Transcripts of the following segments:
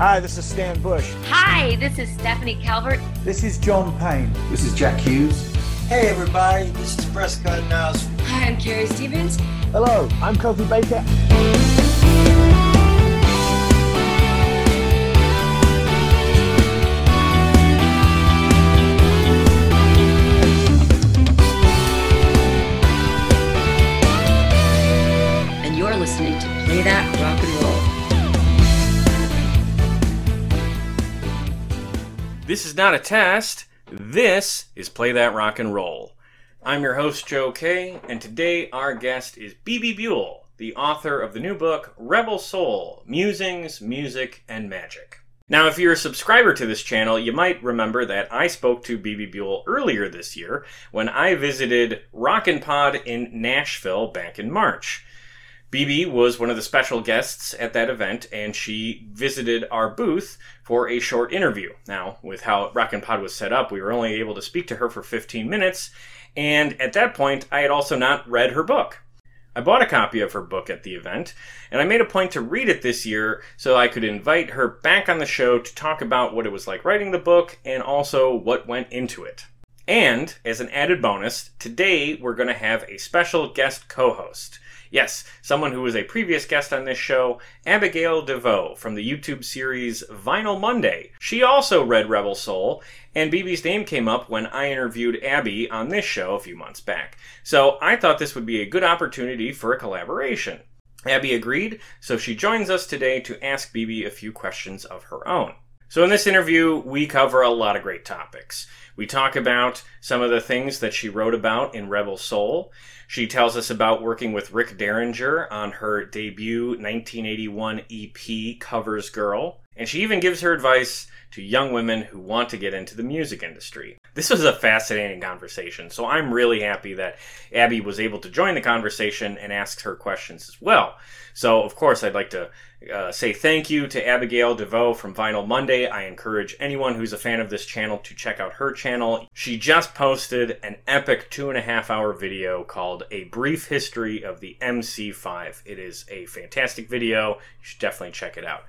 Hi, this is Stan Bush. Hi, this is Stephanie Calvert. This is John Payne. This is Jack Hughes. Hey everybody, this is Prescott Niles. Hi, I'm Carrie Stevens. Hello, I'm Kofi Baker. And you're listening to Play That Rock and This is not a test. This is Play That Rock and Roll. I'm your host, Joe Kay, and today our guest is Bebe Buell, the author of the new book, Rebel Soul Musings, Music, and Magic. Now, if you're a subscriber to this channel, you might remember that I spoke to Bebe Buell earlier this year when I visited Rockin' Pod in Nashville back in March. Bebe was one of the special guests at that event, and she visited our booth for a short interview. Now, with how Rockin' Pod was set up, we were only able to speak to her for 15 minutes, and at that point, I had also not read her book. I bought a copy of her book at the event, and I made a point to read it this year so I could invite her back on the show to talk about what it was like writing the book and also what went into it. And, as an added bonus, today we're going to have a special guest co host. Yes, someone who was a previous guest on this show, Abigail Devoe from the YouTube series Vinyl Monday. She also read Rebel Soul, and Bebe's name came up when I interviewed Abby on this show a few months back. So I thought this would be a good opportunity for a collaboration. Abby agreed, so she joins us today to ask Bebe a few questions of her own. So, in this interview, we cover a lot of great topics. We talk about some of the things that she wrote about in Rebel Soul. She tells us about working with Rick Derringer on her debut 1981 EP, Covers Girl. And she even gives her advice to young women who want to get into the music industry. This was a fascinating conversation, so I'm really happy that Abby was able to join the conversation and ask her questions as well. So, of course, I'd like to uh, say thank you to Abigail Devoe from Vinyl Monday. I encourage anyone who's a fan of this channel to check out her channel. She just posted an epic two and a half hour video called A Brief History of the MC5. It is a fantastic video. You should definitely check it out.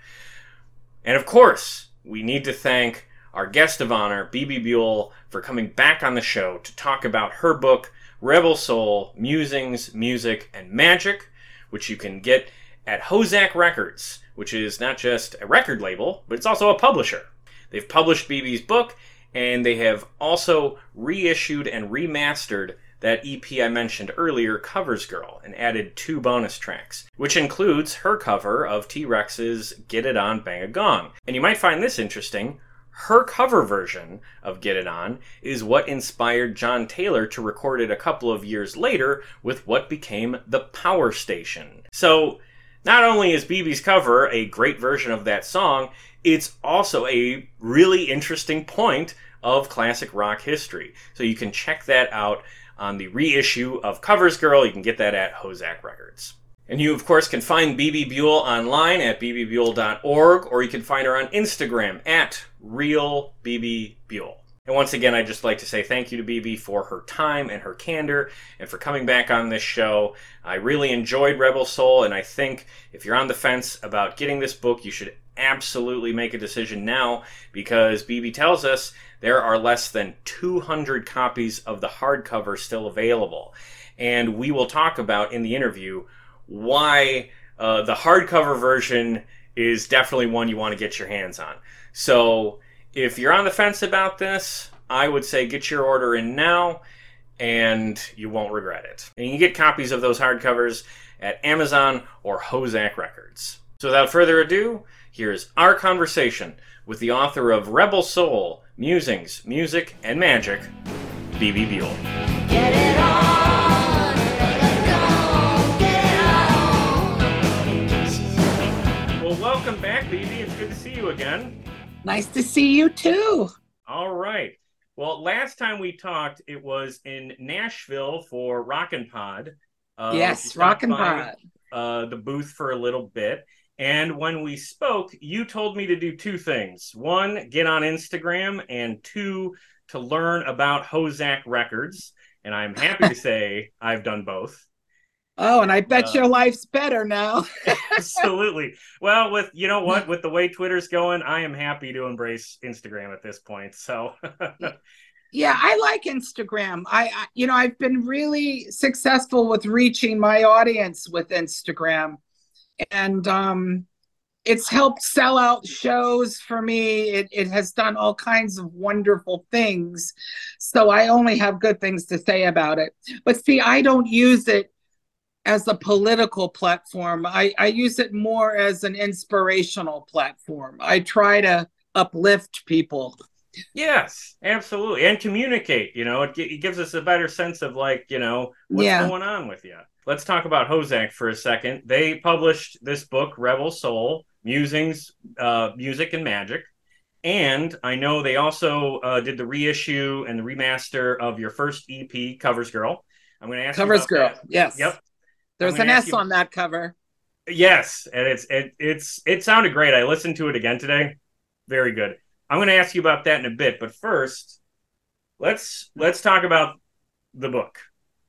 And of course, we need to thank our guest of honor, Bebe Buell, for coming back on the show to talk about her book, Rebel Soul Musings, Music, and Magic, which you can get at HoZac Records, which is not just a record label, but it's also a publisher. They've published Bebe's book, and they have also reissued and remastered that EP I mentioned earlier, Covers Girl, and added two bonus tracks, which includes her cover of T Rex's Get It On Bang a Gong. And you might find this interesting. Her cover version of Get It On is what inspired John Taylor to record it a couple of years later with what became The Power Station. So, not only is Bebe's cover a great version of that song, it's also a really interesting point of classic rock history. So you can check that out on the reissue of Covers Girl. You can get that at HoZac Records. And you, of course, can find Bebe Buell online at bebebuell.org, or you can find her on Instagram at RealBebeBuell. And once again, I'd just like to say thank you to Bebe for her time and her candor and for coming back on this show. I really enjoyed Rebel Soul, and I think if you're on the fence about getting this book, you should absolutely make a decision now because Bebe tells us there are less than 200 copies of the hardcover still available. And we will talk about in the interview why uh, the hardcover version is definitely one you want to get your hands on. So if you're on the fence about this, I would say get your order in now and you won't regret it. And you can get copies of those hardcovers at Amazon or HoZac Records. So without further ado, here's our conversation with the author of Rebel Soul Musings, Music, and Magic, Bebe Buell. Nice to see you too. All right. Well, last time we talked, it was in Nashville for Rockin' Pod. Uh, yes, Rockin' Pod. Uh, the booth for a little bit. And when we spoke, you told me to do two things. One, get on Instagram, and two, to learn about HoZac Records. And I'm happy to say I've done both. Oh, and I bet Uh, your life's better now. Absolutely. Well, with you know what, with the way Twitter's going, I am happy to embrace Instagram at this point. So yeah, I like Instagram. I, I, you know, I've been really successful with reaching my audience with Instagram, and um, it's helped sell out shows for me. It it has done all kinds of wonderful things. So I only have good things to say about it. But see, I don't use it as a political platform. I, I use it more as an inspirational platform. I try to uplift people. Yes, absolutely, and communicate. You know, it, it gives us a better sense of like, you know, what's Yeah. going on with you. Let's talk about HoZac for a second. They published this book, Rebel Soul: Musings, uh, Music, and Magic. And I know they also uh, did the reissue and the remaster of your first EP, Covers Girl. I'm going to ask you Covers girl. that. Yes. Yep. There's an S you- on that cover. Yes, and it's it, it's it sounded great. I listened to it again today. Very good. I'm going to ask you about that in a bit, but first, let's let's talk about the book.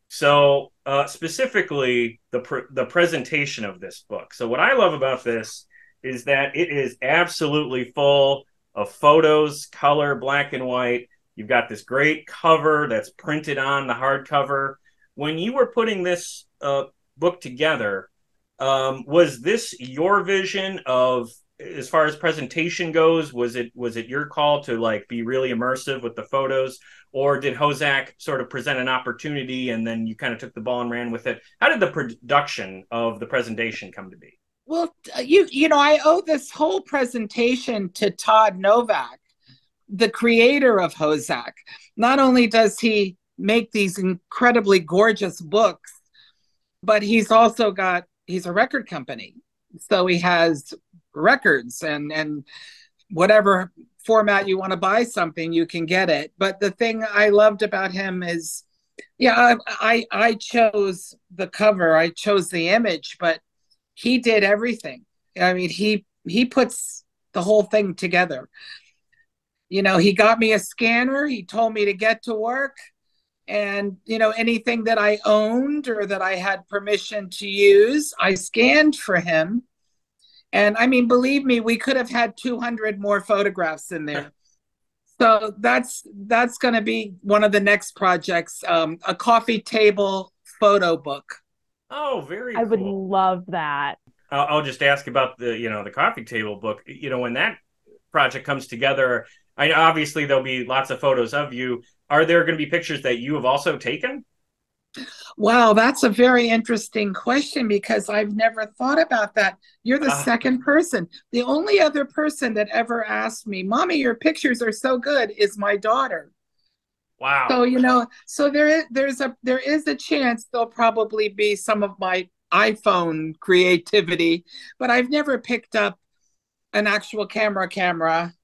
So, uh, specifically the pr- the presentation of this book. So, what I love about this is that it is absolutely full of photos, color, black and white. You've got this great cover that's printed on the hardcover. When you were putting this uh, book together, um, was this your vision of as far as presentation goes? Was it was it your call to like be really immersive with the photos, or did HoZac sort of present an opportunity and then you kind of took the ball and ran with it? How did the production of the presentation come to be? Well, uh, you you know, I owe this whole presentation to Todd Novak, the creator of HoZac. Not only does he make these incredibly gorgeous books, but he's also got he's a record company. So he has records and and whatever format you want to buy something, you can get it. But the thing I loved about him is yeah, I I, I chose the cover, I chose the image, but he did everything. I mean, he he puts the whole thing together. You know, he got me a scanner. He told me to get to work, and you know, anything that I owned or that I had permission to use, I scanned for him. And I mean, believe me, we could have had 200 more photographs in there. So that's that's going to be one of the next projects, um, a coffee table photo book. Oh, very I would love that. I'll, I'll just ask about the you know the coffee table book. You know when that project comes together, I obviously there'll be lots of photos of you. Are there going to be pictures that you have also taken? Wow, that's a very interesting question because I've never thought about that. You're the Ah. second person. The only other person that ever asked me, "Mommy, your pictures are so good," is my daughter. Wow. So you know, so there is there's a there is a chance there'll probably be some of my iPhone creativity, but I've never picked up an actual camera camera.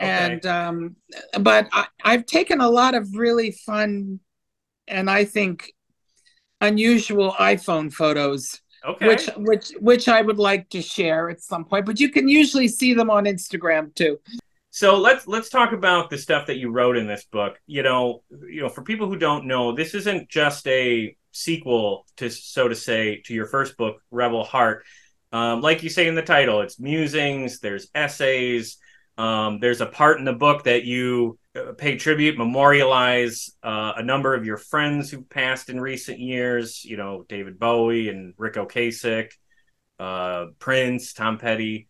Okay. And um, but I, I've taken a lot of really fun and I think unusual iPhone photos, okay. which which which I would like to share at some point. But you can usually see them on Instagram too. So let's let's talk about the stuff that you wrote in this book. You know, you know, for people who don't know, this isn't just a sequel to, so to say, to your first book, Rebel Heart. Um, like you say in the title, it's musings. There's essays. Um, there's a part in the book that you uh, pay tribute, memorialize uh, a number of your friends who've passed in recent years. You know, David Bowie and Ric Ocasek. uh, Prince, Tom Petty.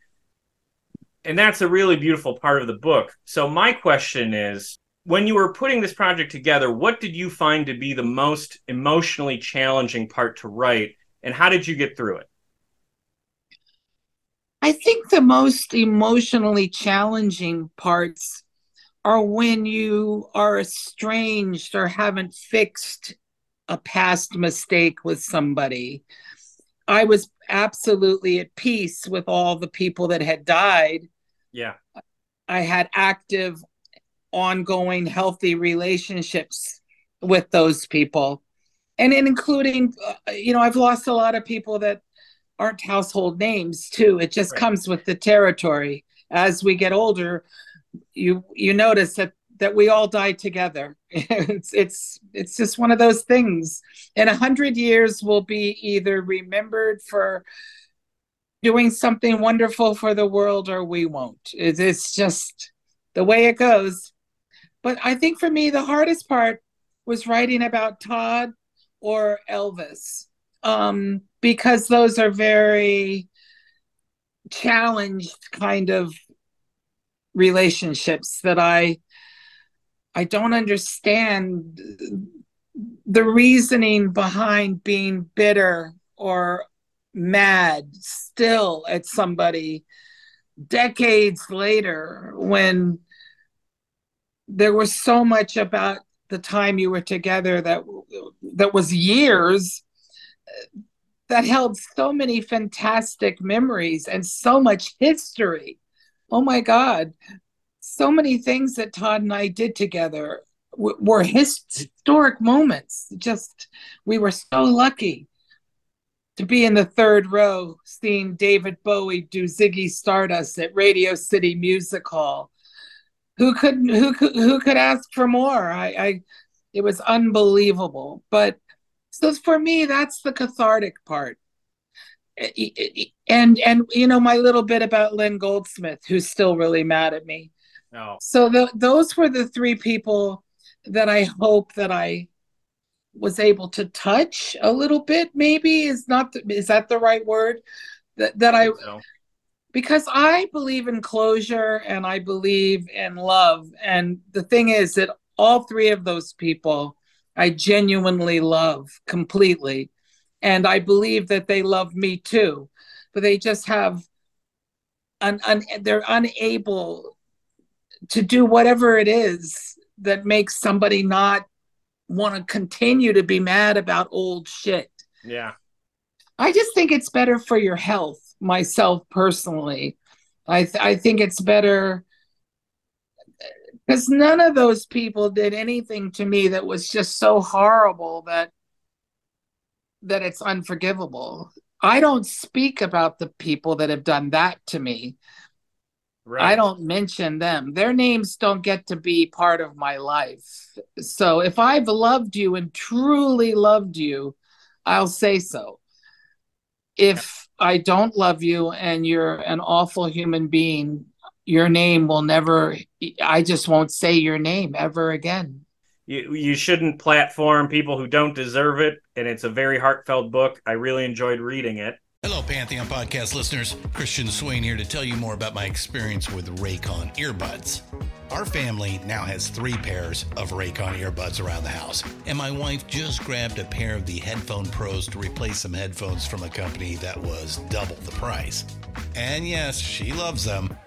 And that's a really beautiful part of the book. So, my question is when you were putting this project together, what did you find to be the most emotionally challenging part to write, and how did you get through it? I think the most emotionally challenging parts are when you are estranged or haven't fixed a past mistake with somebody. I was absolutely at peace with all the people that had died. Yeah. I had active, ongoing, healthy relationships with those people. And in including, uh, you know, I've lost a lot of people that aren't household names too. It just Right. comes with the territory. As we get older, you you notice that that we all die together. it's it's it's just one of those things. In a hundred years, we'll be either remembered for doing something wonderful for the world, or we won't. It- It's just the way it goes. But I think for me, the hardest part was writing about Todd or Elvis um, because those are very challenged kind of relationships that I I don't understand the reasoning behind being bitter or mad still at somebody decades later when there was so much about the time you were together that that was years that held so many fantastic memories and so much history. Oh my God. So many things that Todd and I did together w- were historic moments. Just, we were so lucky to be in the third row seeing David Bowie do Ziggy Stardust at Radio City Music Hall. Who could who could who could ask for more? I, I it was unbelievable. But so for me, that's the cathartic part. Eh, eh, eh, and and you know my little bit about Lynn Goldsmith, who's still really mad at me. No. So th- those were the three people that I hope that I was able to touch a little bit. Maybe is not the, is that the right word? That that I So, because I believe in closure and I believe in love. And the thing is that all three of those people I genuinely love completely. And I believe that they love me too, but they just have un, un, they're unable to do whatever it is that makes somebody not want to continue to be mad about old shit. yeah. I just think it's better for your health, myself personally. I th- I think it's better because none of those people did anything to me that was just so horrible that that it's unforgivable. I don't speak about the people that have done that to me. Right. I don't mention them. Their names don't get to be part of my life. So if I've loved you and truly loved you, I'll say so. If I don't love you and you're an awful human being, your name will never, I just won't say your name ever again. You, you shouldn't platform people who don't deserve it, and it's a very heartfelt book. I really enjoyed reading it. Hello, Pantheon podcast listeners. Christian Swain here to tell you more about my experience with Raycon earbuds. Our family now has three pairs of Raycon earbuds around the house, and my wife just grabbed a pair of the Headphone Pros to replace some headphones from a company that was double the price. And yes, she loves them.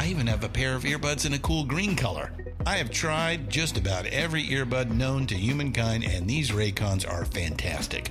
I even have a pair of earbuds in a cool green color. I have tried just about every earbud known to humankind, and these Raycons are fantastic.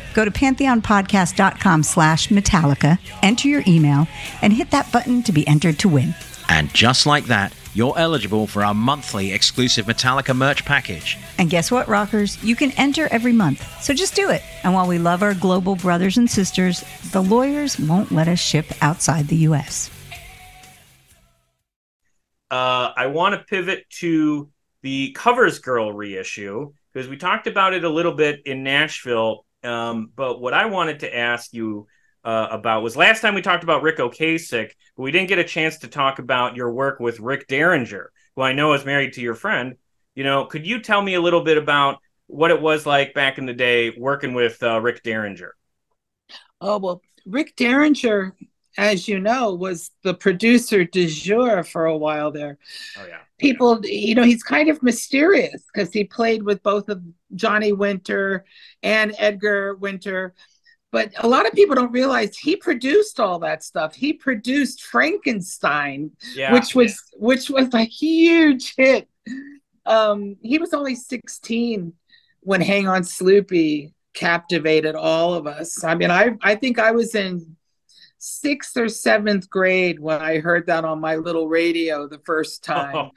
Go to pantheonpodcast.com slash Metallica, enter your email, and hit that button to be entered to win. And just like that, you're eligible for our monthly exclusive Metallica merch package. And guess what, rockers? You can enter every month. So just do it. And while we love our global brothers and sisters, the lawyers won't let us ship outside the U.S. uh, I want to pivot to the Covers Girl reissue because we talked about it a little bit in Nashville. Um, but what I wanted to ask you uh, about was last time we talked about Ric Ocasek, but we didn't get a chance to talk about your work with Rick Derringer, who I know is married to your friend. You know, could you tell me a little bit about what it was like back in the day working with uh, Rick Derringer? Oh, well, Rick Derringer, as you know, was the producer de jour for a while there. Oh yeah. People, you know, he's kind of mysterious because he played with both of Johnny Winter and Edgar Winter. But a lot of people don't realize he produced all that stuff. He produced Frankenstein, Yeah. which was which was a huge hit. Um, he was only 16 when Hang On Sloopy captivated all of us. I mean, I I think I was in sixth or seventh grade when I heard that on my little radio the first time.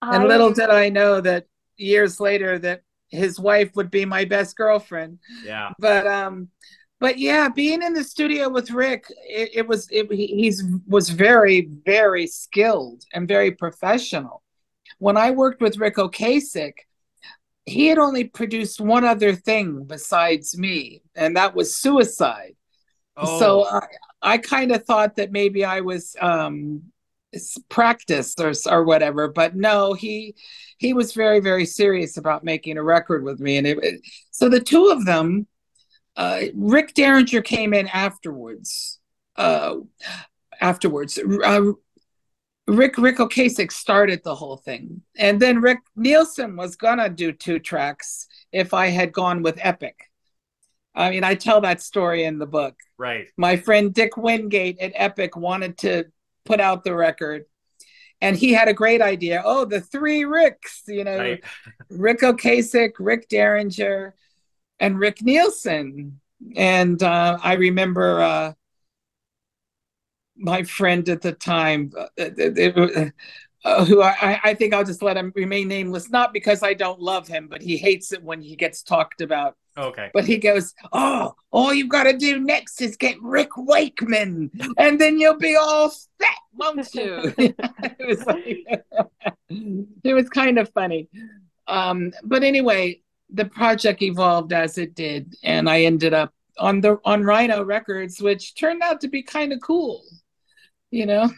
and little did I know that years later that his wife would be my best girlfriend. Yeah. But um but yeah, being in the studio with Rick, it, it was it, he he's was very very skilled and very professional. When I worked with Ric Ocasek, he had only produced one other thing besides me, and that was Suicide. Oh. So I, I kind of thought that maybe I was um, practiced or or whatever, but no, he he was very very serious about making a record with me, and it, it- so the two of them, uh, Rick Derringer came in afterwards. Uh, afterwards, uh, Rick Ric Ocasek started the whole thing, and then Rick Nielsen was gonna do two tracks if I had gone with Epic. I mean, I tell that story in the book. Right. My friend Dick Wingate at Epic wanted to put out the record, and he had a great idea. Oh, the three Ricks, you know, Right. Ric Ocasek, Rick Derringer, and Rick Nielsen. And uh, I remember uh, my friend at the time, uh, uh, who I, I think I'll just let him remain nameless, not because I don't love him, but he hates it when he gets talked about. Okay. But he goes, Oh, all you've got to do next is get Rick Wakeman, and then you'll be all set, won't you? it, was like, it was kind of funny. Um, but anyway, the project evolved as it did, and I ended up on the on Rhino Records, which turned out to be kind of cool. You know?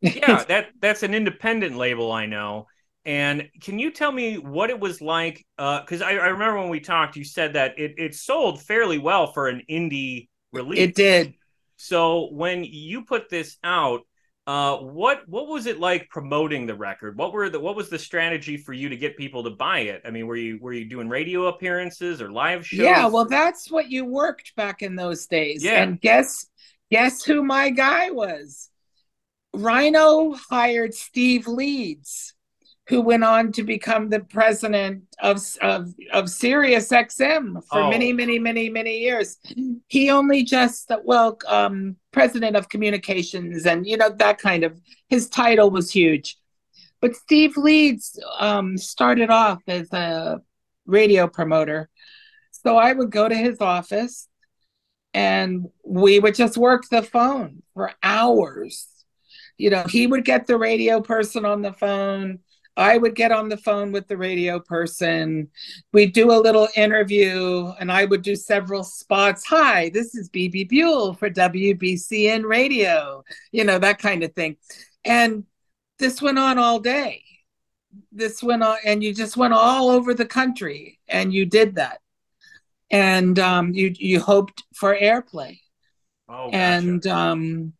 yeah, that that's an independent label I know. And can you tell me what it was like? Because I, I remember when we talked, you said that it, it sold fairly well for an indie release. It did. So when you put this out, uh, what what was it like promoting the record? What were the what was the strategy for you to get people to buy it? I mean, were you were you doing radio appearances or live shows? Yeah, well, that's what you worked back in those days. Yeah. And guess guess who my guy was? Rhino hired Steve Leeds, who went on to become the president of of of Sirius XM for Oh. many, many, many, many years. He only just well, um, president of communications, and you know that kind of his title was huge. But Steve Leeds um, started off as a radio promoter. So I would go to his office and we would just work the phone for hours. You know, he would get the radio person on the phone. I would get on the phone with the radio person. We'd do a little interview and I would do several spots. Hi, this is Bebe Buell for WBCN Radio, you know, that kind of thing. And this went on all day. This went on, and you just went all over the country and you did that. And um, you you hoped for airplay. Oh, gotcha. And um,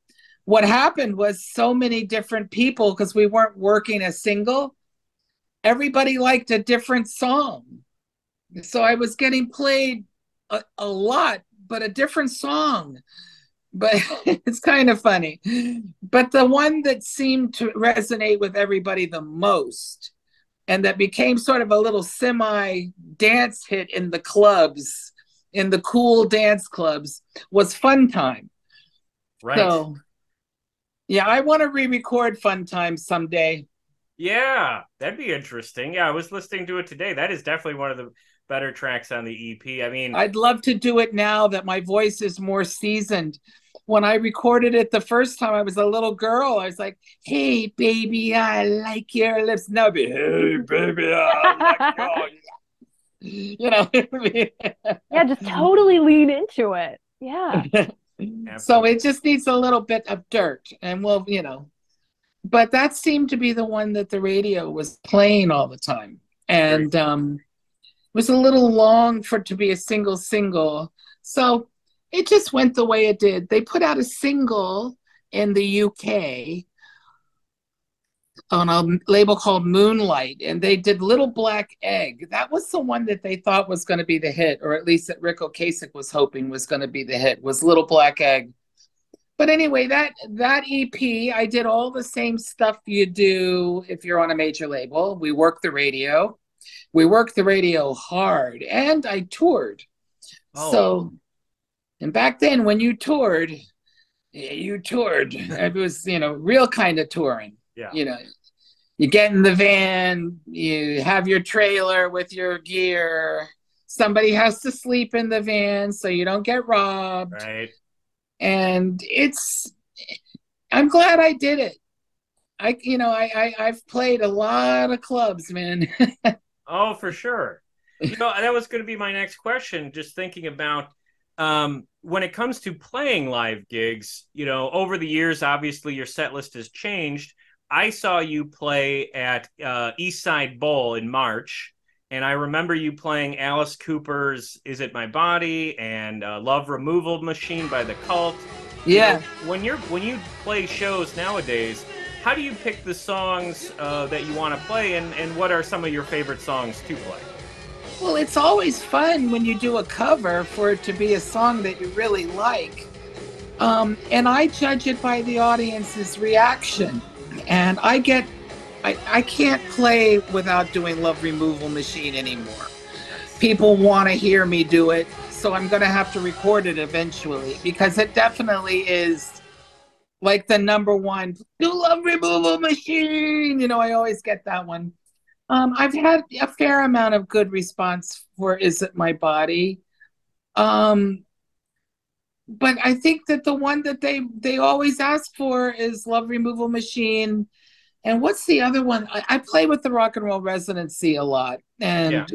what happened was so many different people because we weren't working a single. Everybody liked a different song, so I was getting played a, a lot, but a different song. But it's kind of funny. But the one that seemed to resonate with everybody the most, and that became sort of a little semi dance hit in the clubs, in the cool dance clubs, was Fun Time. Right. So, yeah, I want to re-record Fun Time someday. Yeah, that'd be interesting. Yeah, I was listening to it today. That is definitely one of the better tracks on the EP. I mean, I'd love to do it now that my voice is more seasoned. When I recorded it the first time, I was a little girl. I was like, "Hey, baby, I like your lips." Now, be, "Hey, baby, I like your," you know. yeah, just totally lean into it. Yeah. so it just needs a little bit of dirt, and we'll, you know. But that seemed to be the one that the radio was playing all the time, and um, it was a little long for it to be a single single. So it just went the way it did. They put out a single in the UK on a label called Moonlight, and they did Little Black Egg. That was the one that they thought was going to be the hit, or at least that Ric Ocasek was hoping was going to be the hit. Was Little Black Egg. But anyway, that that EP, I did all the same stuff you do if you're on a major label. We worked the radio, we worked the radio hard, and I toured. Oh. So, and back then when you toured, you toured. It was you know real kind of touring. Yeah. You know, you get in the van, you have your trailer with your gear. Somebody has to sleep in the van so you don't get robbed. right. And it's, I'm glad I did it. I, you know, I, I I've played a lot of clubs, man. Oh, for sure. You know, that was going to be my next question. Just thinking about um, when it comes to playing live gigs, you know, over the years, obviously your set list has changed. I saw you play at uh, East Side Bowl in March, and I remember you playing Alice Cooper's "Is It My Body" and uh, "Love Removal Machine" by the Cult. You Yeah. know, when you're when you play shows nowadays, how do you pick the songs uh, that you want to play, and and what are some of your favorite songs to play? Well, it's always fun when you do a cover for it to be a song that you really like. Um, and I judge it by the audience's reaction. And I get, I, I can't play without doing Love Removal Machine anymore. People want to hear me do it. So I'm going to have to record it eventually because it definitely is like the number one do Love Removal Machine. You know, I always get that one. Um, I've had a fair amount of good response for Is It My Body? Um, but I think that the one that they they always ask for is Love Removal Machine. And what's the other one? I, I play with the Rock and Roll Residency a lot, and Yeah.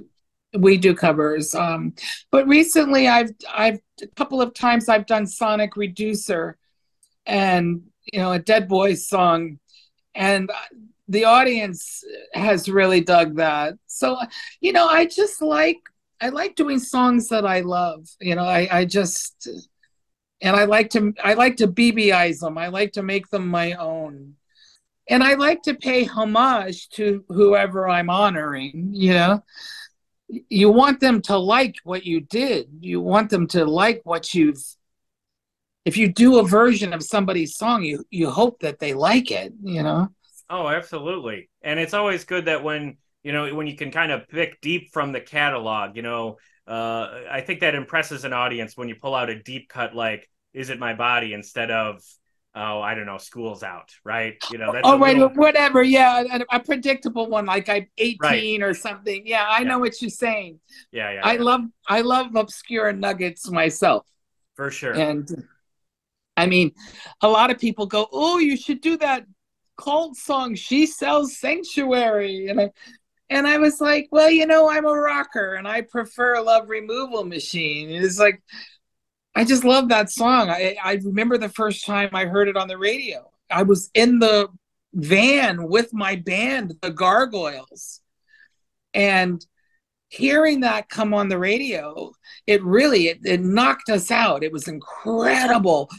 we do covers. Um, but recently, I've I've a couple of times I've done Sonic Reducer, and you know a Dead Boys song, and the audience has really dug that. So, you know, I just like I like doing songs that I love. You know, I I just and I like to I like to BBIze them. I like to make them my own. And I like to pay homage to whoever I'm honoring, you know. You want them to like what you did. You want them to like what you've if you do a version of somebody's song, you you hope that they like it, you know. Oh, absolutely. And it's always good that when, you know, when you can kind of pick deep from the catalog, you know, uh, I think that impresses an audience when you pull out a deep cut like Is It My Body instead of, oh, I don't know, School's Out, right? You know, that's oh right, little- whatever. Yeah, a, a predictable one like I'm 18 Right. or something. Yeah, I know what you're saying. yeah, yeah. I yeah. love I love obscure nuggets myself. For sure. And I mean, a lot of people go, "Oh, you should do that cult song. She sells Sanctuary." And I and I was like, "Well, you know, I'm a rocker and I prefer Love Removal Machine." And it's like I just love that song. I I remember the first time I heard it on the radio. I was in the van with my band, the Gargoyles. And hearing that come on the radio, it really it, it knocked us out. It was incredible.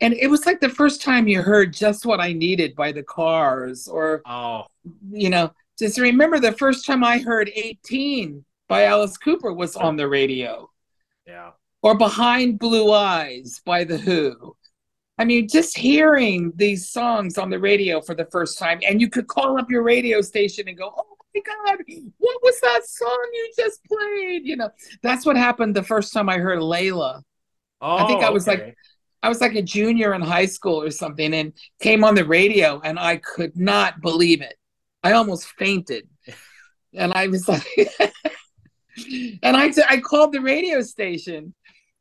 And it was like the first time you heard just what I needed by the cars or oh, you know, just remember the first time I heard 18 by Alice Cooper was on the radio yeah. Or Behind Blue Eyes by The Who. I mean, just hearing these songs on the radio for the first time, and you could call up your radio station and go, Oh my God, what was that song you just played? You know, that's what happened the first time I heard Layla. Oh, I think I oh, was okay. like, I was like a junior in high school or something, and came on the radio, and I could not believe it. I almost fainted, and I was like, and I I called the radio station,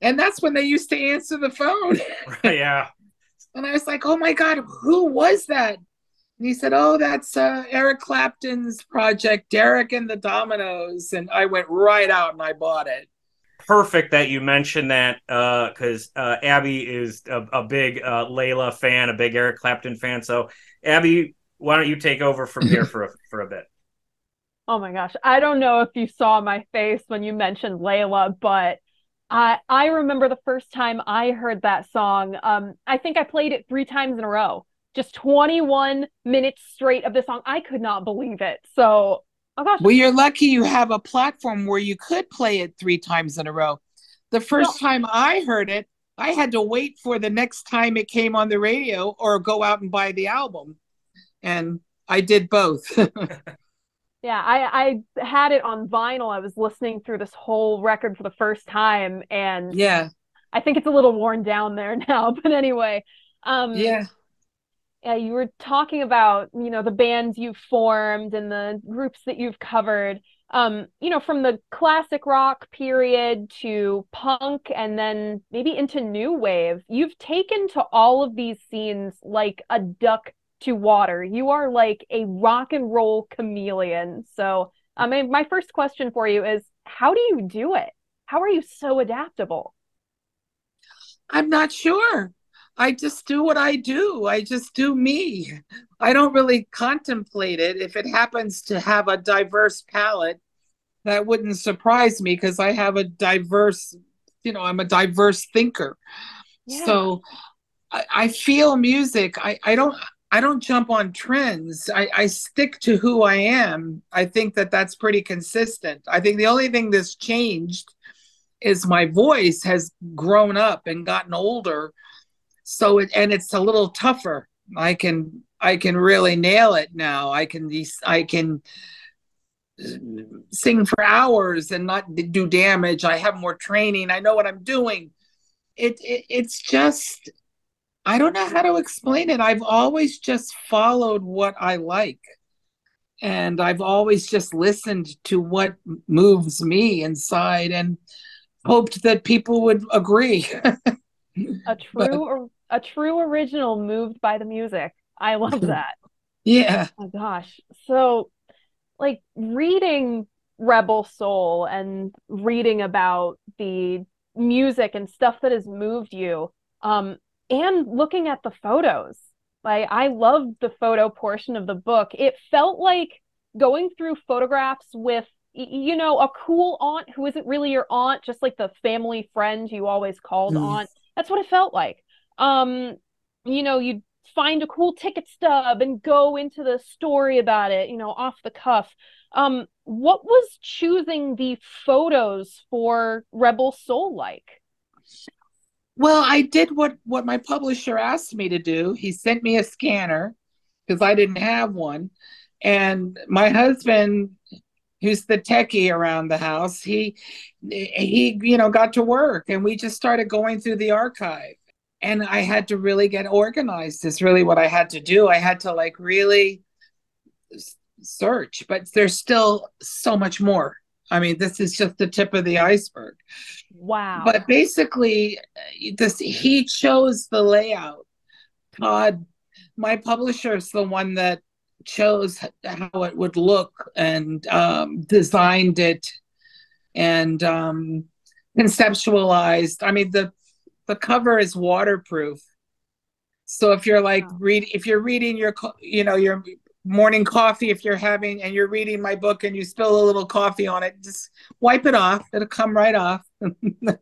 and that's when they used to answer the phone. yeah. And I was like, oh my God, who was that? And he said, oh, that's uh, Eric Clapton's project, Derek and the Dominos. And I went right out and I bought it. Perfect that you mentioned that because uh, Abby is a, a big uh, Layla fan, a big Eric Clapton fan. So, Abby, why don't you take over from here for a, for a bit? Oh my gosh. I don't know if you saw my face when you mentioned Layla, but I I remember the first time I heard that song. Um, I think I played it three times in a row. Just 21 minutes straight of the song. I could not believe it. So, oh gosh. Well, you're lucky you have a platform where you could play it three times in a row. The first time I heard it, I had to wait for the next time it came on the radio or go out and buy the album. And I did both. Yeah, I I had it on vinyl. I was listening through this whole record for the first time and yeah. I think it's a little worn down there now, but anyway. Um Yeah. Yeah, you were talking about, you know, the bands you've formed and the groups that you've covered. Um, you know, from the classic rock period to punk and then maybe into new wave. You've taken to all of these scenes like a duck to water. You are like a rock and roll chameleon. So, I mean, my first question for you is how do you do it? How are you so adaptable? I'm not sure. I just do what I do. I just do me. I don't really contemplate it. If it happens to have a diverse palette, that wouldn't surprise me because I have a diverse, you know, I'm a diverse thinker. Yeah. So I, I feel music. I, I don't I don't jump on trends. I, I stick to who I am. I think that that's pretty consistent. I think the only thing that's changed is my voice has grown up and gotten older. So it, and it's a little tougher. I can I can really nail it now. I can I can sing for hours and not do damage. I have more training. I know what I'm doing. It, it it's just I don't know how to explain it. I've always just followed what I like. And I've always just listened to what moves me inside and hoped that people would agree. a true a true original moved by the music. I love that. yeah. Oh gosh. So like reading Rebel Soul and reading about the music and stuff that has moved you um and looking at the photos. Like I loved the photo portion of the book. It felt like going through photographs with you know a cool aunt who isn't really your aunt, just like the family friend you always called Mm. aunt. That's what it felt like. Um you know, you'd find a cool ticket stub and go into the story about it, you know, off the cuff. Um what was choosing the photos for Rebel Soul like? Well, I did what what my publisher asked me to do. He sent me a scanner because I didn't have one. And my husband, who's the techie around the house, he he you know got to work and we just started going through the archive. And I had to really get organized. Is really what I had to do. I had to like really search, but there's still so much more. I mean, this is just the tip of the iceberg. Wow. But basically, this he chose the layout. Todd, my publisher, is the one that chose how it would look and um, designed it and um, conceptualized. I mean, the the cover is waterproof. So if you're like read if you're reading your you know your morning coffee if you're having and you're reading my book and you spill a little coffee on it just wipe it off it'll come right off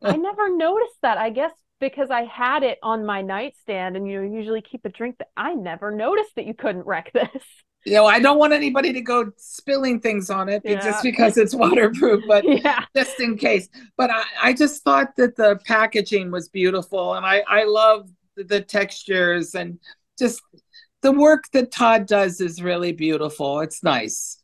I never noticed that. I guess because I had it on my nightstand and you usually keep a drink that I never noticed that you couldn't wreck this. you know i don't want anybody to go spilling things on it Yeah. just because it's waterproof but Yeah. just in case but I, I just thought that the packaging was beautiful and i i love the, the textures and just the work that todd does is really beautiful. It's nice.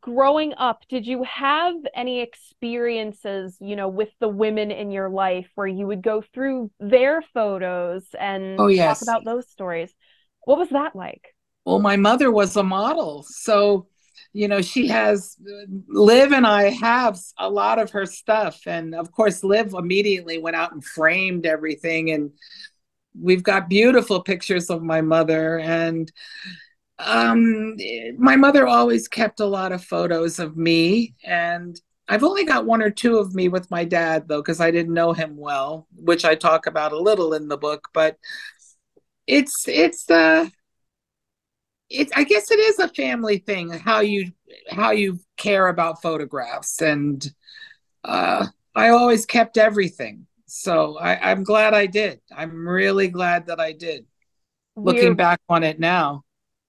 Growing up, did you have any experiences, you know, with the women in your life where you would go through their photos and Oh, talk about those stories? What was that like? well my mother was a model. So you know she has liv and i have a lot of her stuff. And of course liv immediately went out and framed everything and we've got beautiful pictures of my mother and um my mother always kept a lot of photos of me and i've only got one or two of me with my dad though because i didn't know him well which i talk about a little in the book but it's it's uh it's i guess it is a family thing how you how you care about photographs and uh i always kept everything so i i'm glad i did i'm really glad that i did looking We're- back on it now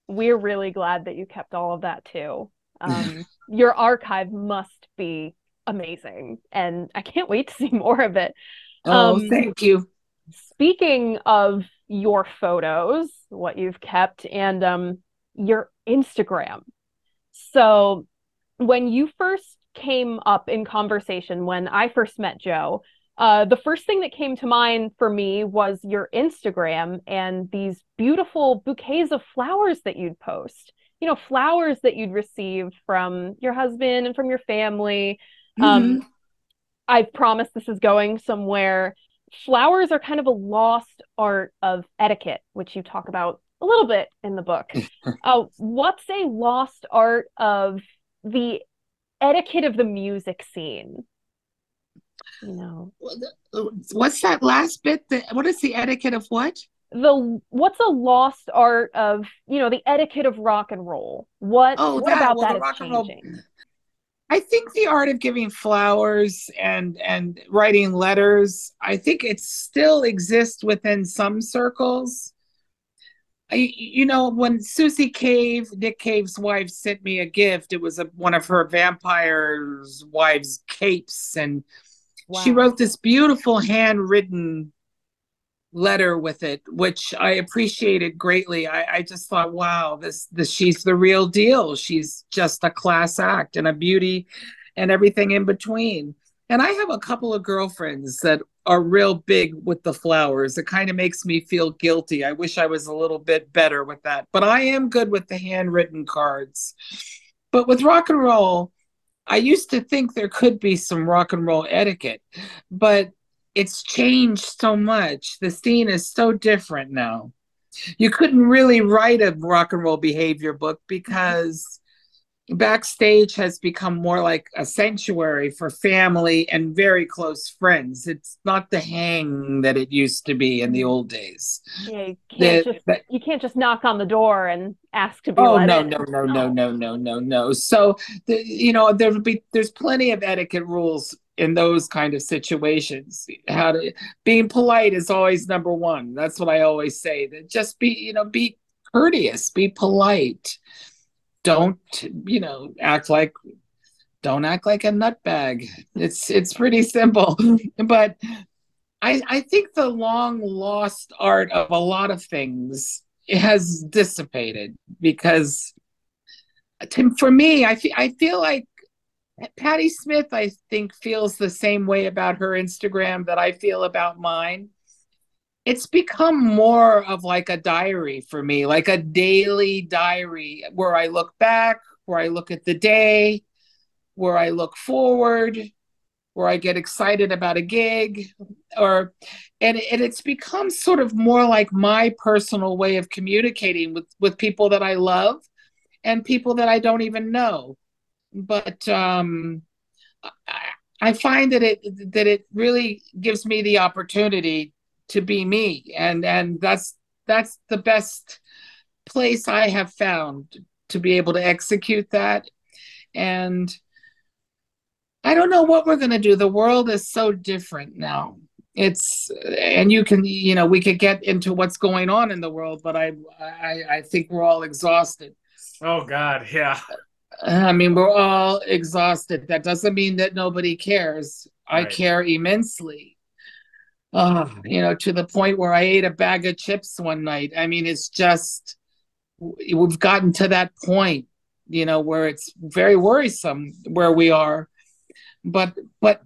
we're really glad that you kept all of that too. Um, your archive must be amazing, and I can't wait to see more of it. oh Um, thank you Speaking of your photos, what you've kept, and um, your Instagram. So, when you first came up in conversation, when I first met Joe, uh, the first thing that came to mind for me was your Instagram and these beautiful bouquets of flowers that you'd post. You know, flowers that you'd receive from your husband and from your family. Um, I promise this is going somewhere. Flowers are kind of a lost art of etiquette, which you talk about a little bit in the book. uh, what's a lost art of the etiquette of the music scene? You know, what's that last bit that what is the etiquette of what the what's a lost art of you know the etiquette of rock and roll? What Oh, what that- about well, that is rock and roll- I think the art of giving flowers and and writing letters, I think it still exists within some circles. I, you know, when Susie Cave, Nick Cave's wife, sent me a gift, it was a, one of her vampire's wives' capes, and she wrote this beautiful handwritten letter with it, which I appreciated greatly. I, I just thought, wow, this this she's the real deal. She's just a class act and a beauty and everything in between. And I have a couple of girlfriends that are real big with the flowers. It kind of makes me feel guilty. I wish I was a little bit better with that. But I am good with the handwritten cards. But with rock and roll, I used to think there could be some rock and roll etiquette, but it's changed so much. The scene is so different now. You couldn't really write a rock and roll behavior book because backstage has become more like a sanctuary for family and very close friends. It's not the hang that it used to be in the mm-hmm. old days. Yeah, you can't The- just you can't just knock on the door and ask to be Oh no, in. no, no, no, no, no, no, no. So the, you know, there'll be there's plenty of etiquette rules in those kind of situations. How to being polite is always number one. That's what I always say. That just be, you know, be courteous, be polite. Don't, you know, act like don't act like a nutbag. It's it's pretty simple. But I I think the long lost art of a lot of things has dissipated because to, for me, I feel I feel like Patti Smith, I think, feels the same way about her Instagram that I feel about mine. It's become more of like a diary for me, like a daily diary where I look back, where I look at the day, where I look forward. where I get excited about a gig or and, and it's become sort of more like my personal way of communicating with with people that I love and people that I don't even know. But um I, I find that it that it really gives me the opportunity to be me and and that's that's the best place I have found to be able to execute that and I don't know what we're going to do. The world is so different now. It's and you can you know we could get into what's going on in the world, but I I, I think we're all exhausted. Oh God, yeah. I mean, we're all exhausted. That doesn't mean that nobody cares. I care immensely. Uh, you know, to the point where I ate a bag of chips one night. I mean, it's just we've gotten to that point, you know, where it's very worrisome where we are. But but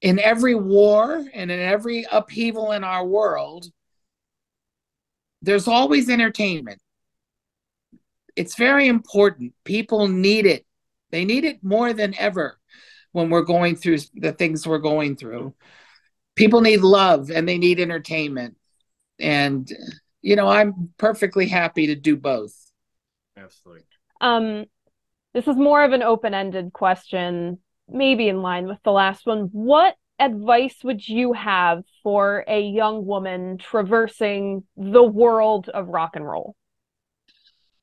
in every war and in every upheaval in our world, there's always entertainment. It's very important. People need it. They need it more than ever when we're going through the things we're going through. People need love and they need entertainment. And, you know, I'm perfectly happy to do both. Absolutely. Um, this is more of an open-ended question, maybe in line with the last one. What advice would you have for a young woman traversing the world of rock and roll?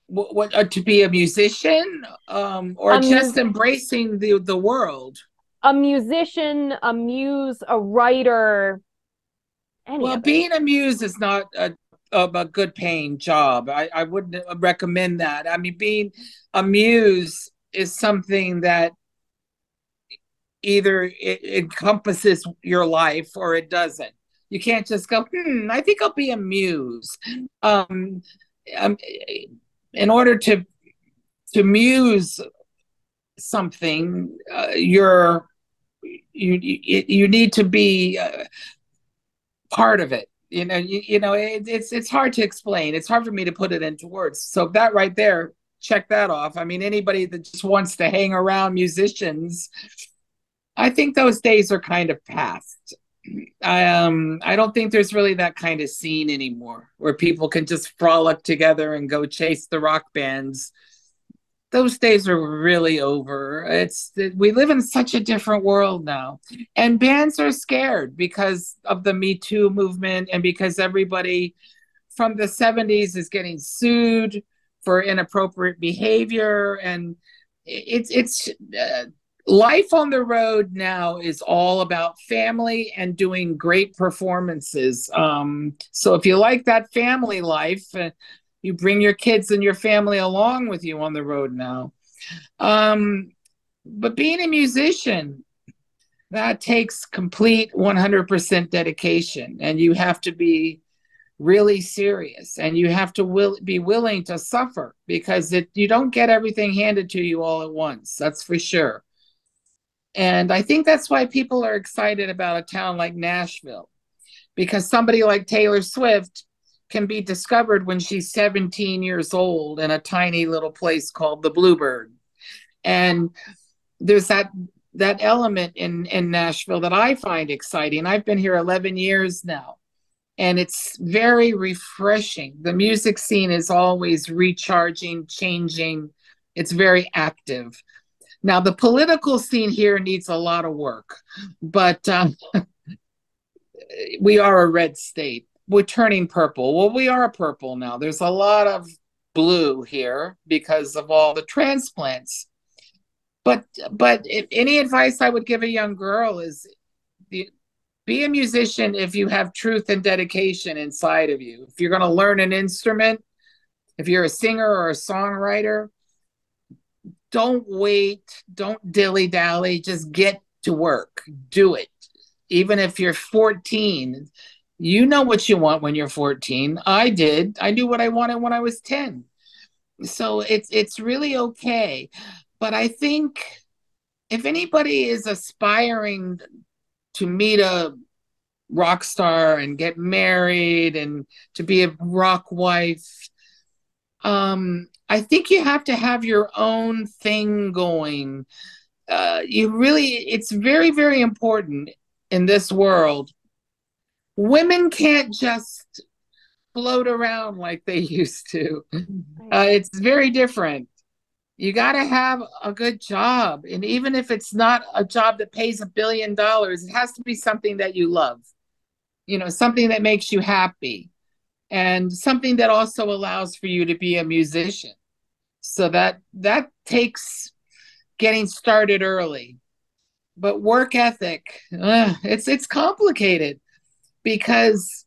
What, what uh, to be a musician um, or A mu- just embracing the, the world? A musician, a muse, a writer, any Well, being a muse is not a, a, a good paying job. I, I wouldn't recommend that. I mean, being a muse is something that either it encompasses your life or it doesn't. You can't just go, hmm, I think I'll be a muse. Um, um, in order to to muse something, uh, you're you you need to be uh, part of it. You know, you, you know, it, it's it's hard to explain. It's hard for me to put it into words. So that right there, check that off. I mean, anybody that just wants to hang around musicians, I think those days are kind of past. I um I don't think there's really that kind of scene anymore where people can just frolic together and go chase the rock bands. Those days are really over. It's we live in such a different world now. And bands are scared because of the Me Too movement and because everybody from the 70s is getting sued for inappropriate behavior and it's it's uh, life on the road now is all about family and doing great performances um, so if you like that family life uh, you bring your kids and your family along with you on the road now. Um, but being a musician that takes complete 100% dedication and you have to be really serious and you have to will, be willing to suffer because it, you don't get everything handed to you all at once that's for sure. And i think that's why people are excited about a town like nashville because somebody like taylor swift can be discovered when she's 17 years old in a tiny little place called the bluebird and there's that that element in in nashville that i find exciting i've been here 11 years now and it's very refreshing. The music scene is always recharging, changing. It's very active. Now, the political scene here needs a lot of work, but um, we are a red state. We're turning purple. Well, we are purple now. There's a lot of blue here because of all the transplants. But but any advice I would give a young girl is be a musician if you have truth and dedication inside of you. If you're going to learn an instrument, if you're a singer or a songwriter, don't wait, don't dilly dally, just get to work, do it. Even if you're 14, you know what you want when you're 14. I did. I knew what I wanted when I was 10. So it's it's really okay. But I think if anybody is aspiring to meet a rock star and get married and to be a rock wife um i think you have to have your own thing going uh, you really, it's very, very important in this world. Women can't just float around like they used to. Uh, it's very different. You got to have a good job. And even if it's not a job that pays a billion dollars, it has to be something that you love, you know, something that makes you happy and something that also allows for you to be a musician. So that that takes getting started early. But work ethic, uh, it's it's complicated because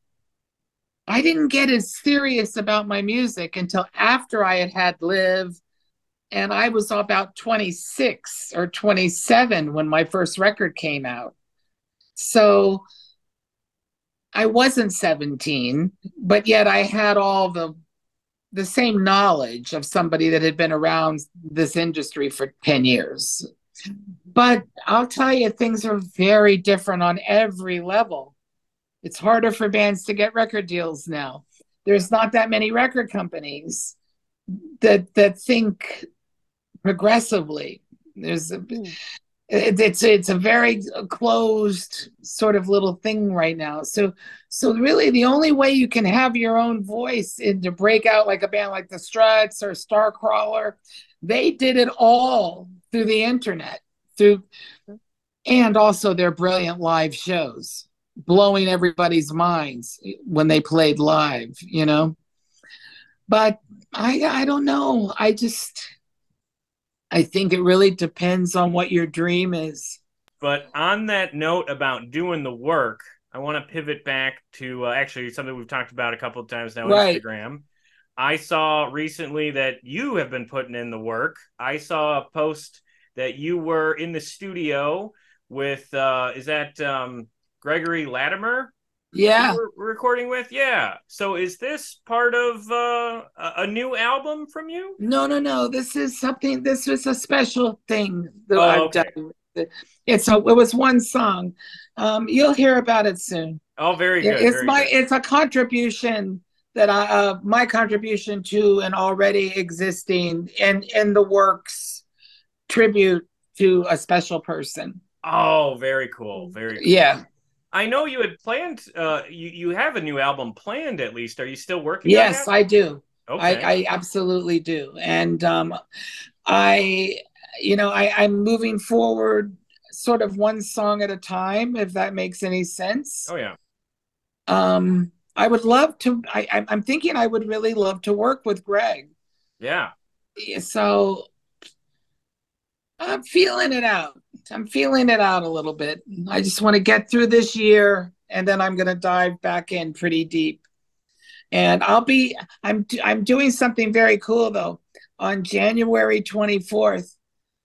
I didn't get as serious about my music until after I had had Liv and I was about 26 or 27 when my first record came out. So I wasn't 17, but yet I had all the the same knowledge of somebody that had been around this industry for 10 years. But I'll tell you, things are very different on every level. It's harder for bands to get record deals now. There's not that many record companies that that think progressively. There's a, hmm. it, it's it's a very closed sort of little thing right now. So so really the only way you can have your own voice and to break out like a band like the Struts or Starcrawler, they did it all through the internet, through hmm. and also their brilliant live shows, blowing everybody's minds when they played live, you know. But I I don't know. I just I think it really depends on what your dream is. But on that note about doing the work, I want to pivot back to uh, actually something we've talked about a couple of times now Right. Instagram. I saw recently that you have been putting in the work. I saw a post that you were in the studio with uh is that um Gregory Latimer? Yeah. were recording with? Yeah. So is this part of uh, a a new album from you? No, no, no. This is something. This was a special thing that Oh, I've okay. done. It's a. It was one song. Um, you'll hear about it soon. Oh, very good. it's very my. good. It's a contribution that I. Uh, my contribution to an already existing and in the works tribute to a special person. Oh, very cool. Very cool. Yeah. I know you had planned uh you, you have a new album planned at least. Are you still working Yes, I do. Okay. I, I absolutely do. And um, I, you know, I, I'm moving forward sort of one song at a time, if that makes any sense. Oh yeah. Um, I would love to, I, I'm thinking I would really love to work with Greg. Yeah. So I'm feeling it out. I'm feeling it out a little bit. I just want to get through this year and then I'm going to dive back in pretty deep. And I'll be I'm I'm doing something very cool though. On January 24th,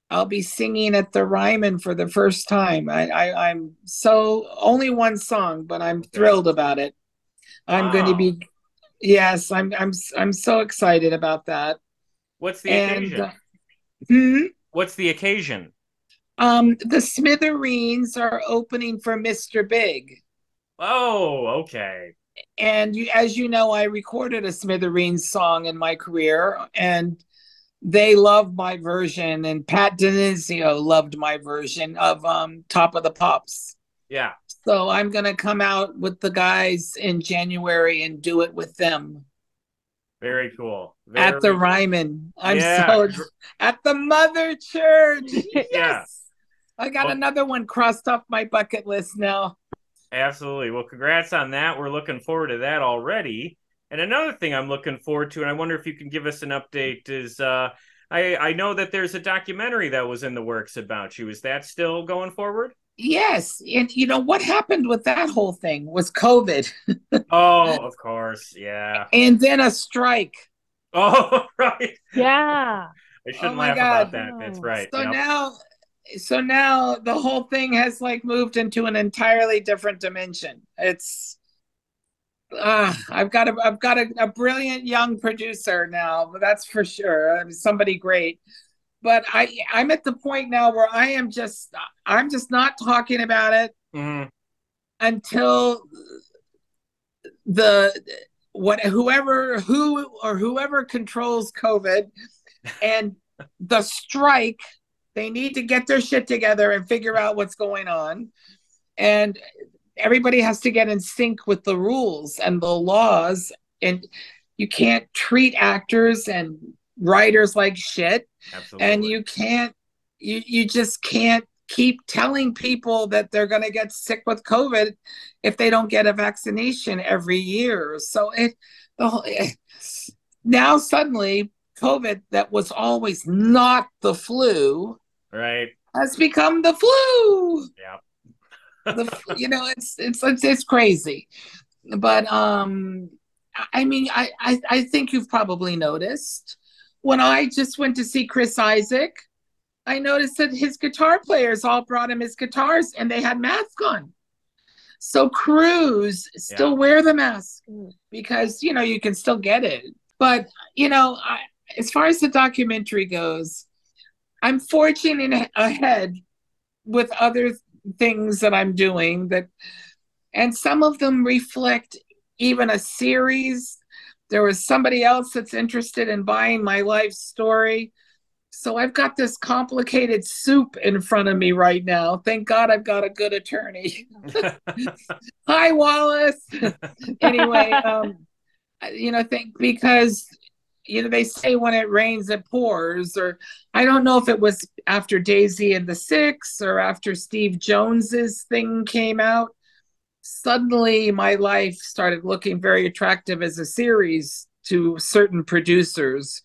I'll be singing at the Ryman for the first time. I, I I'm so only one song, but I'm thrilled about it. I'm going to be yes, I'm I'm I'm so excited about that. What's the And, occasion? uh, Hmm? What's the occasion? Um, the Smithereens are opening for Mr. Big. Oh, okay. And you, as you know, I recorded a Smithereens song in my career, and they loved my version, and Pat DiNizio loved my version of um, Top of the Pops. Yeah. So I'm gonna come out with the guys in January and do it with them Very cool. at the Very- Ryman. I'm Yeah. so at the Mother Church. Yeah. I got Well- another one crossed off my bucket list now. Absolutely. Well, congrats on that. We're looking forward to that already. And another thing I'm looking forward to, and I wonder if you can give us an update, is uh, I I know that there's a documentary that was in the works about you. Is that still going forward? Yes, and you know what happened with that whole thing was COVID, Oh, of course. Yeah. and then a strike. Oh, right. Yeah. I shouldn't Oh laugh God. about that. That's right. So Yep. now, so now the whole thing has like moved into an entirely different dimension. It's, uh, I've got a, I've got a, a brilliant young producer now, that's for sure. I mean, somebody great. But I, I'm at the point now where I am just, I'm just not talking about it Mhm. until the what whoever who or whoever controls COVID and the strike They need to get their shit together and figure out what's going on. And everybody has to get in sync with the rules and the laws. And you can't treat actors and writers like shit. Absolutely. And you can't, you, you just can't keep telling people that they're going to get sick with COVID if they don't get a vaccination every year. So it, the whole, eh, now suddenly COVID that was always not the flu right. has become the flu. Yeah. The, you know, it's, it's it's it's crazy, but um, I mean, I I, I think you've probably noticed when I just went to see Chris Isaak, I noticed that his guitar players all brought him his guitars and they had masks on. So crews still Yeah. wear the mask because you know you can still get it. But you know, I, as far as the documentary goes, I'm forging ahead with other things that I'm doing that, and some of them reflect even a series. There was somebody else that's interested in buying my life story. So I've got this complicated soup in front of me right now. Thank God I've got a good attorney. Hi, Wallace. anyway, um, you know, think because you know they say when it rains it pours, or I don't know if it was after Daisy and the Six or after Steve Jones's thing came out. Suddenly, my life started looking very attractive as a series to certain producers.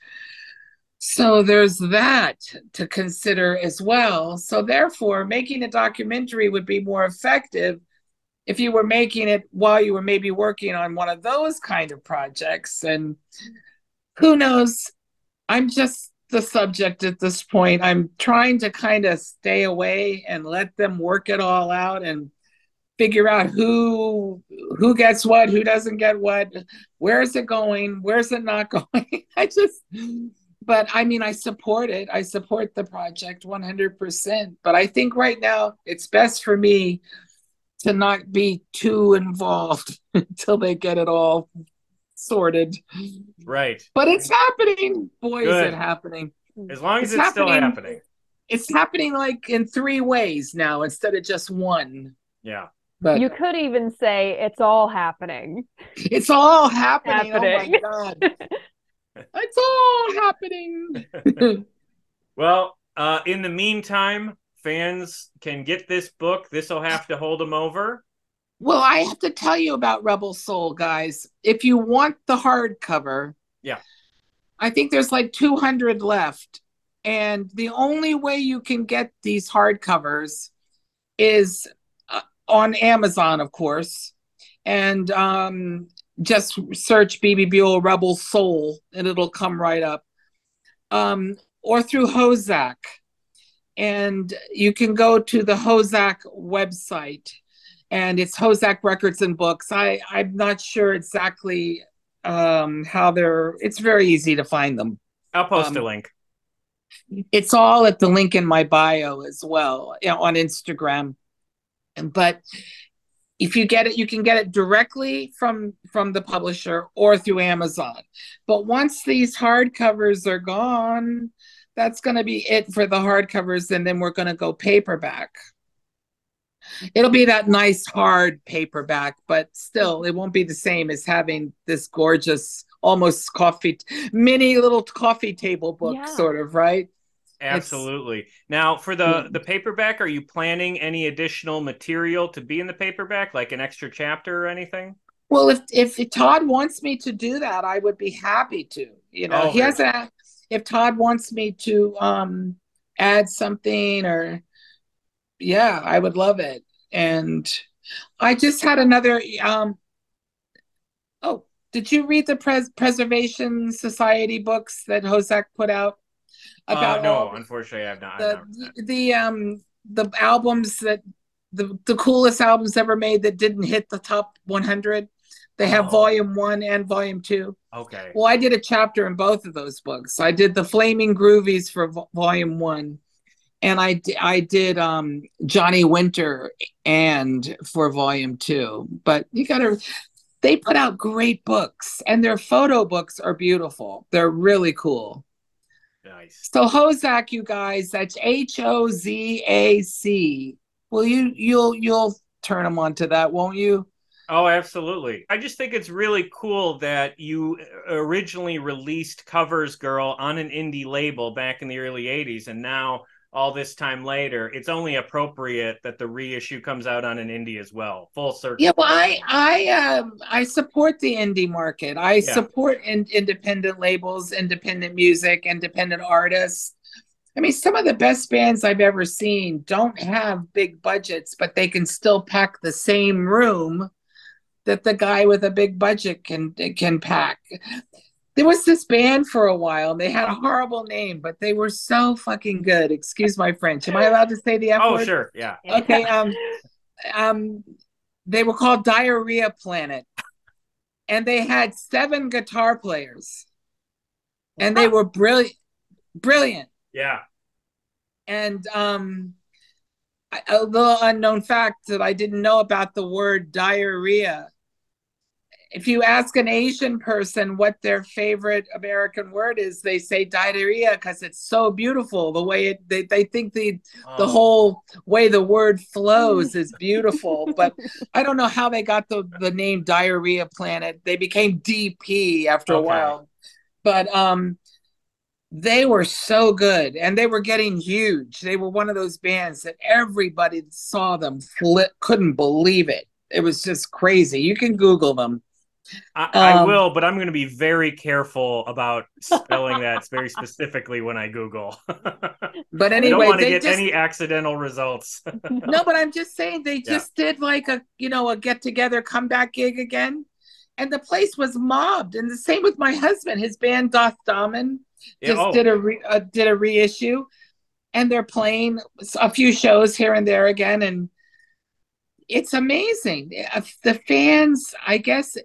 So there's that to consider as well. So therefore, making a documentary would be more effective if you were making it while you were maybe working on one of those kind of projects. And who knows? I'm just the subject at this point. I'm trying to kind of stay away and let them work it all out and figure out who who gets what, who doesn't get what, where is it going, where's it not going. I just but I mean I support it. I support the project 100%, but I think right now it's best for me to not be too involved until they get it all sorted. Right. But it's happening. Boy, is it happening. As long as It's it's, still happening. happening. It's happening like in three ways now instead of just one. Yeah. But You could even say it's all happening. it's all happening. Happening. Oh my god. it's all happening. Well, uh, in the meantime, fans can get this book. This will have to hold them over. Well, I have to tell you about Rebel Soul, guys. If you want the hardcover, Yeah. I think there's like 200 left. And the only way you can get these hardcovers is uh, on Amazon, of course. And um, just search Bebe Buell Rebel Soul and it'll come right up. Um, or through HoZac. And you can go to the HoZac website and it's HoZac Records and Books. I, I'm not sure exactly um, how they're, it's very easy to find them. I'll post Um, a link. It's all at the link in my bio as well you know, on Instagram. But if you get it, you can get it directly from from the publisher or through Amazon. But once these hardcovers are gone, that's going to be it for the hardcovers, and then we're going to go paperback. It'll be that nice hard paperback, but still, it won't be the same as having this gorgeous, almost coffee, mini little coffee table book, Yeah. sort of, right? Absolutely. Now, for the the paperback, are you planning any additional material to be in the paperback, like an extra chapter or anything? Well, if if Todd wants me to do that, I would be happy to. You know, Oh, he hasn't. If Todd wants me to um add something or, yeah, I would love it. And I just had another. um Oh, did you read the Pres- Preservation Society books that HoZac put out uh, no, unfortunately, I have not. I've the not read that. the um the albums that the the coolest albums ever made that didn't hit the top 100 they have Oh. volume one and volume two Okay. well i did a chapter in both of those books i did the flaming groovies for vo- volume one and i i did um johnny winter and for volume two but you gotta they put out great books and their photo books are beautiful they're really cool. Nice. So HoZac, you guys, that's H O Z A C. Will you you'll you'll turn them onto that, won't you? Oh, absolutely. I just think it's really cool that you originally released Covers Girl on an indie label back in the early 80s, and now, all this time later, it's only appropriate that the reissue comes out on an indie as well. Full circle. Yeah, well, I I um I support the indie market. I Yeah. support in, independent labels, independent music, independent artists. I mean, some of the best bands I've ever seen don't have big budgets, but they can still pack the same room that the guy with a big budget can can pack. There was this band for a while, and they had a horrible name, but they were so fucking good. Excuse my French. Am I allowed to say the F Oh, word? sure. Yeah. Okay. Um, um, they were called Diarrhea Planet, and they had seven guitar players, and they were brilliant, brilliant. Yeah. And um, a little unknown fact that I didn't know about the word diarrhea. If you ask an Asian person what their favorite American word is, they say diarrhea because it's so beautiful. The way it, they, they think the the Oh. whole way the word flows is beautiful. but I don't know how they got the, the name Diarrhea Planet. They became DP after a while. But um they were so good and they were getting huge. They were one of those bands that everybody saw them flip couldn't believe it. It was just crazy. You can Google them. I, I Um, will, but I'm going to be very careful about spelling that very specifically when I Google. But I anyway, don't want to get just- any accidental results. no, but I'm just saying they Yeah. just did like a you know a get together comeback gig again, and the place was mobbed. And the same with my husband. His band Das Damen Yeah, just oh. did a re, uh, did a reissue, and they're playing a few shows here and there again, and it's amazing. The fans, I guess,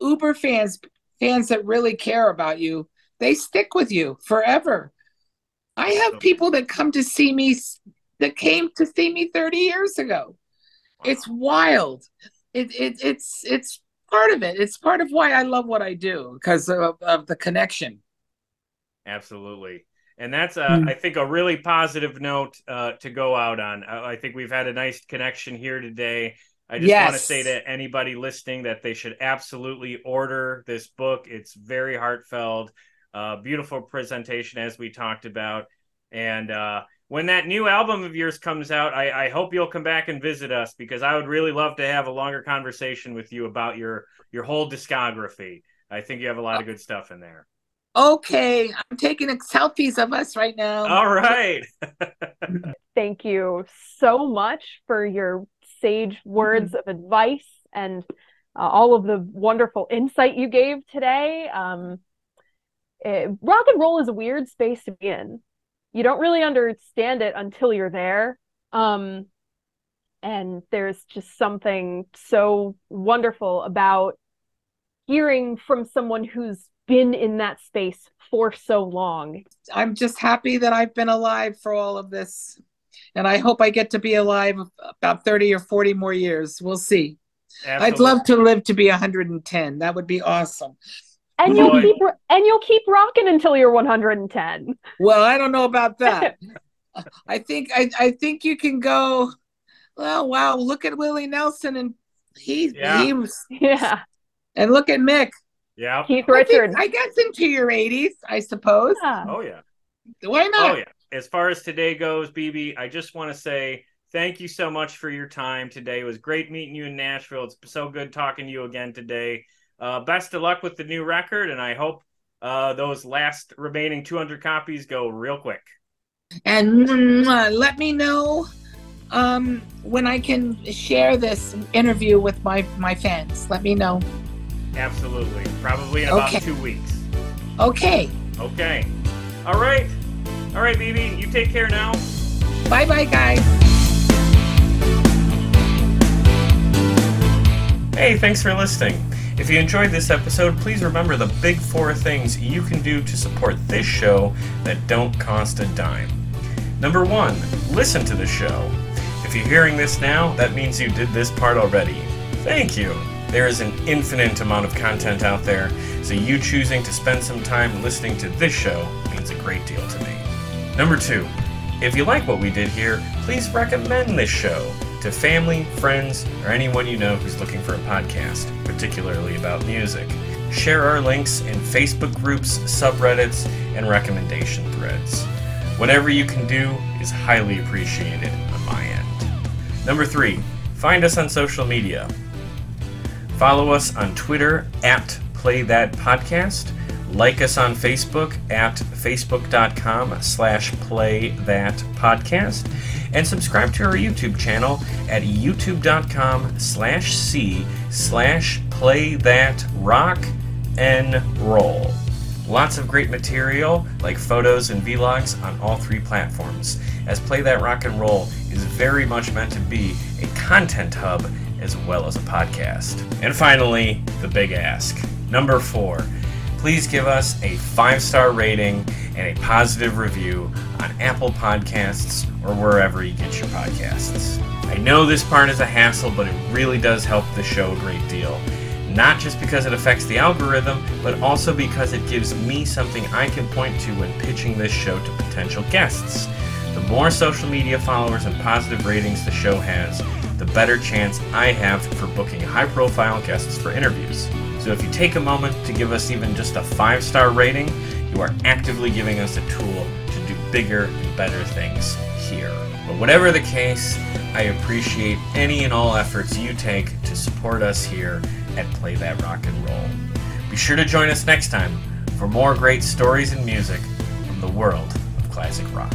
Uber fans, fans that really care about you, they stick with you forever. I have people that come to see me that came to see me 30 years ago. It's wild. It, it it's it's part of it. It's part of why I love what I do because of, of the connection. Absolutely. And that's, uh, Mm. I think, a really positive note uh, to go out on. Uh, I think we've had a nice connection here today. I just want to say to anybody listening that they should absolutely order this book. It's very heartfelt, uh, beautiful presentation, as we talked about. And uh, when that new album of yours comes out, I, I hope you'll come back and visit us because I would really love to have a longer conversation with you about your your whole discography. I think you have a lot of good stuff in there. Okay, I'm taking selfies of us right now. All right. Thank you so much for your sage words of advice and uh, all of the wonderful insight you gave today. Um, eh, rock and roll is a weird space to be in. You don't really understand it until you're there. Um, and there's just something so wonderful about hearing from someone who's been in that space for so long. I'm just happy that I've been alive for all of this. And I hope I get to be alive about 30 or 40 more years. We'll see. I'd love to live to be 110. That would be awesome. And you'll Boy. keep and you'll keep rocking until you're 110. Well, I don't know about that. I think I, I think you can go. Well, wow! Look at Willie Nelson, and he Yeah. he was, Yeah. and look at Mick. Yeah. Keith I, think- Richards. I guess into your 80s, I suppose. Yeah. Oh yeah. Why not? Oh yeah. As far as today goes, Bebe, I just want to say thank you so much for your time today. It was great meeting you in Nashville. It's so good talking to you again today. Uh, best of luck with the new record, and I hope uh, those last remaining 200 copies go real quick. And mwah, let me know um, when I can share this interview with my my fans. Let me know. Absolutely. Probably in about Okay. two weeks. Okay. Okay. All right. All right, Bebe. You take care now. Bye, bye, guys. Hey, thanks for listening. If you enjoyed this episode, please remember the big four things you can do to support this show that don't cost a dime. Number one, listen to the show. If you're hearing this now, that means you did this part already. Thank you. There is an infinite amount of content out there, so you choosing to spend some time listening to this show means means a great deal to me. Number two, if you like what we did here, please recommend this show to family, friends, or anyone you know who's looking for a podcast, particularly about music. Share our links in Facebook groups, subreddits, and recommendation threads. Whatever you can do is highly appreciated on my end. Number three, find us on social media. Follow us on Twitter at Play That Podcast. Like us on Facebook at facebook.com slash play that podcast. And subscribe to our YouTube channel at youtube.com slash c slash play that rock and roll. Lots of great material like photos and vlogs on all three platforms, as Play That Rock and Roll is very much meant to be a content hub as well as a podcast. And finally, the big ask. Number four, please give us a five star rating and a positive review on Apple Podcasts or wherever you get your podcasts. I know this part is a hassle, but it really does help the show a great deal. Not just because it affects the algorithm, but also because it gives me something I can point to when pitching this show to potential guests. The more social media followers and positive ratings the show has, the better chance I have for booking high profile guests for interviews. So if you take a moment to give us even just a five star rating, you are actively giving us a tool to do bigger and better things here. But whatever the case, I appreciate any and all efforts you take to support us here at Play That Rock and Roll. Be sure to join us next time for more great stories and music from the world of classic rock.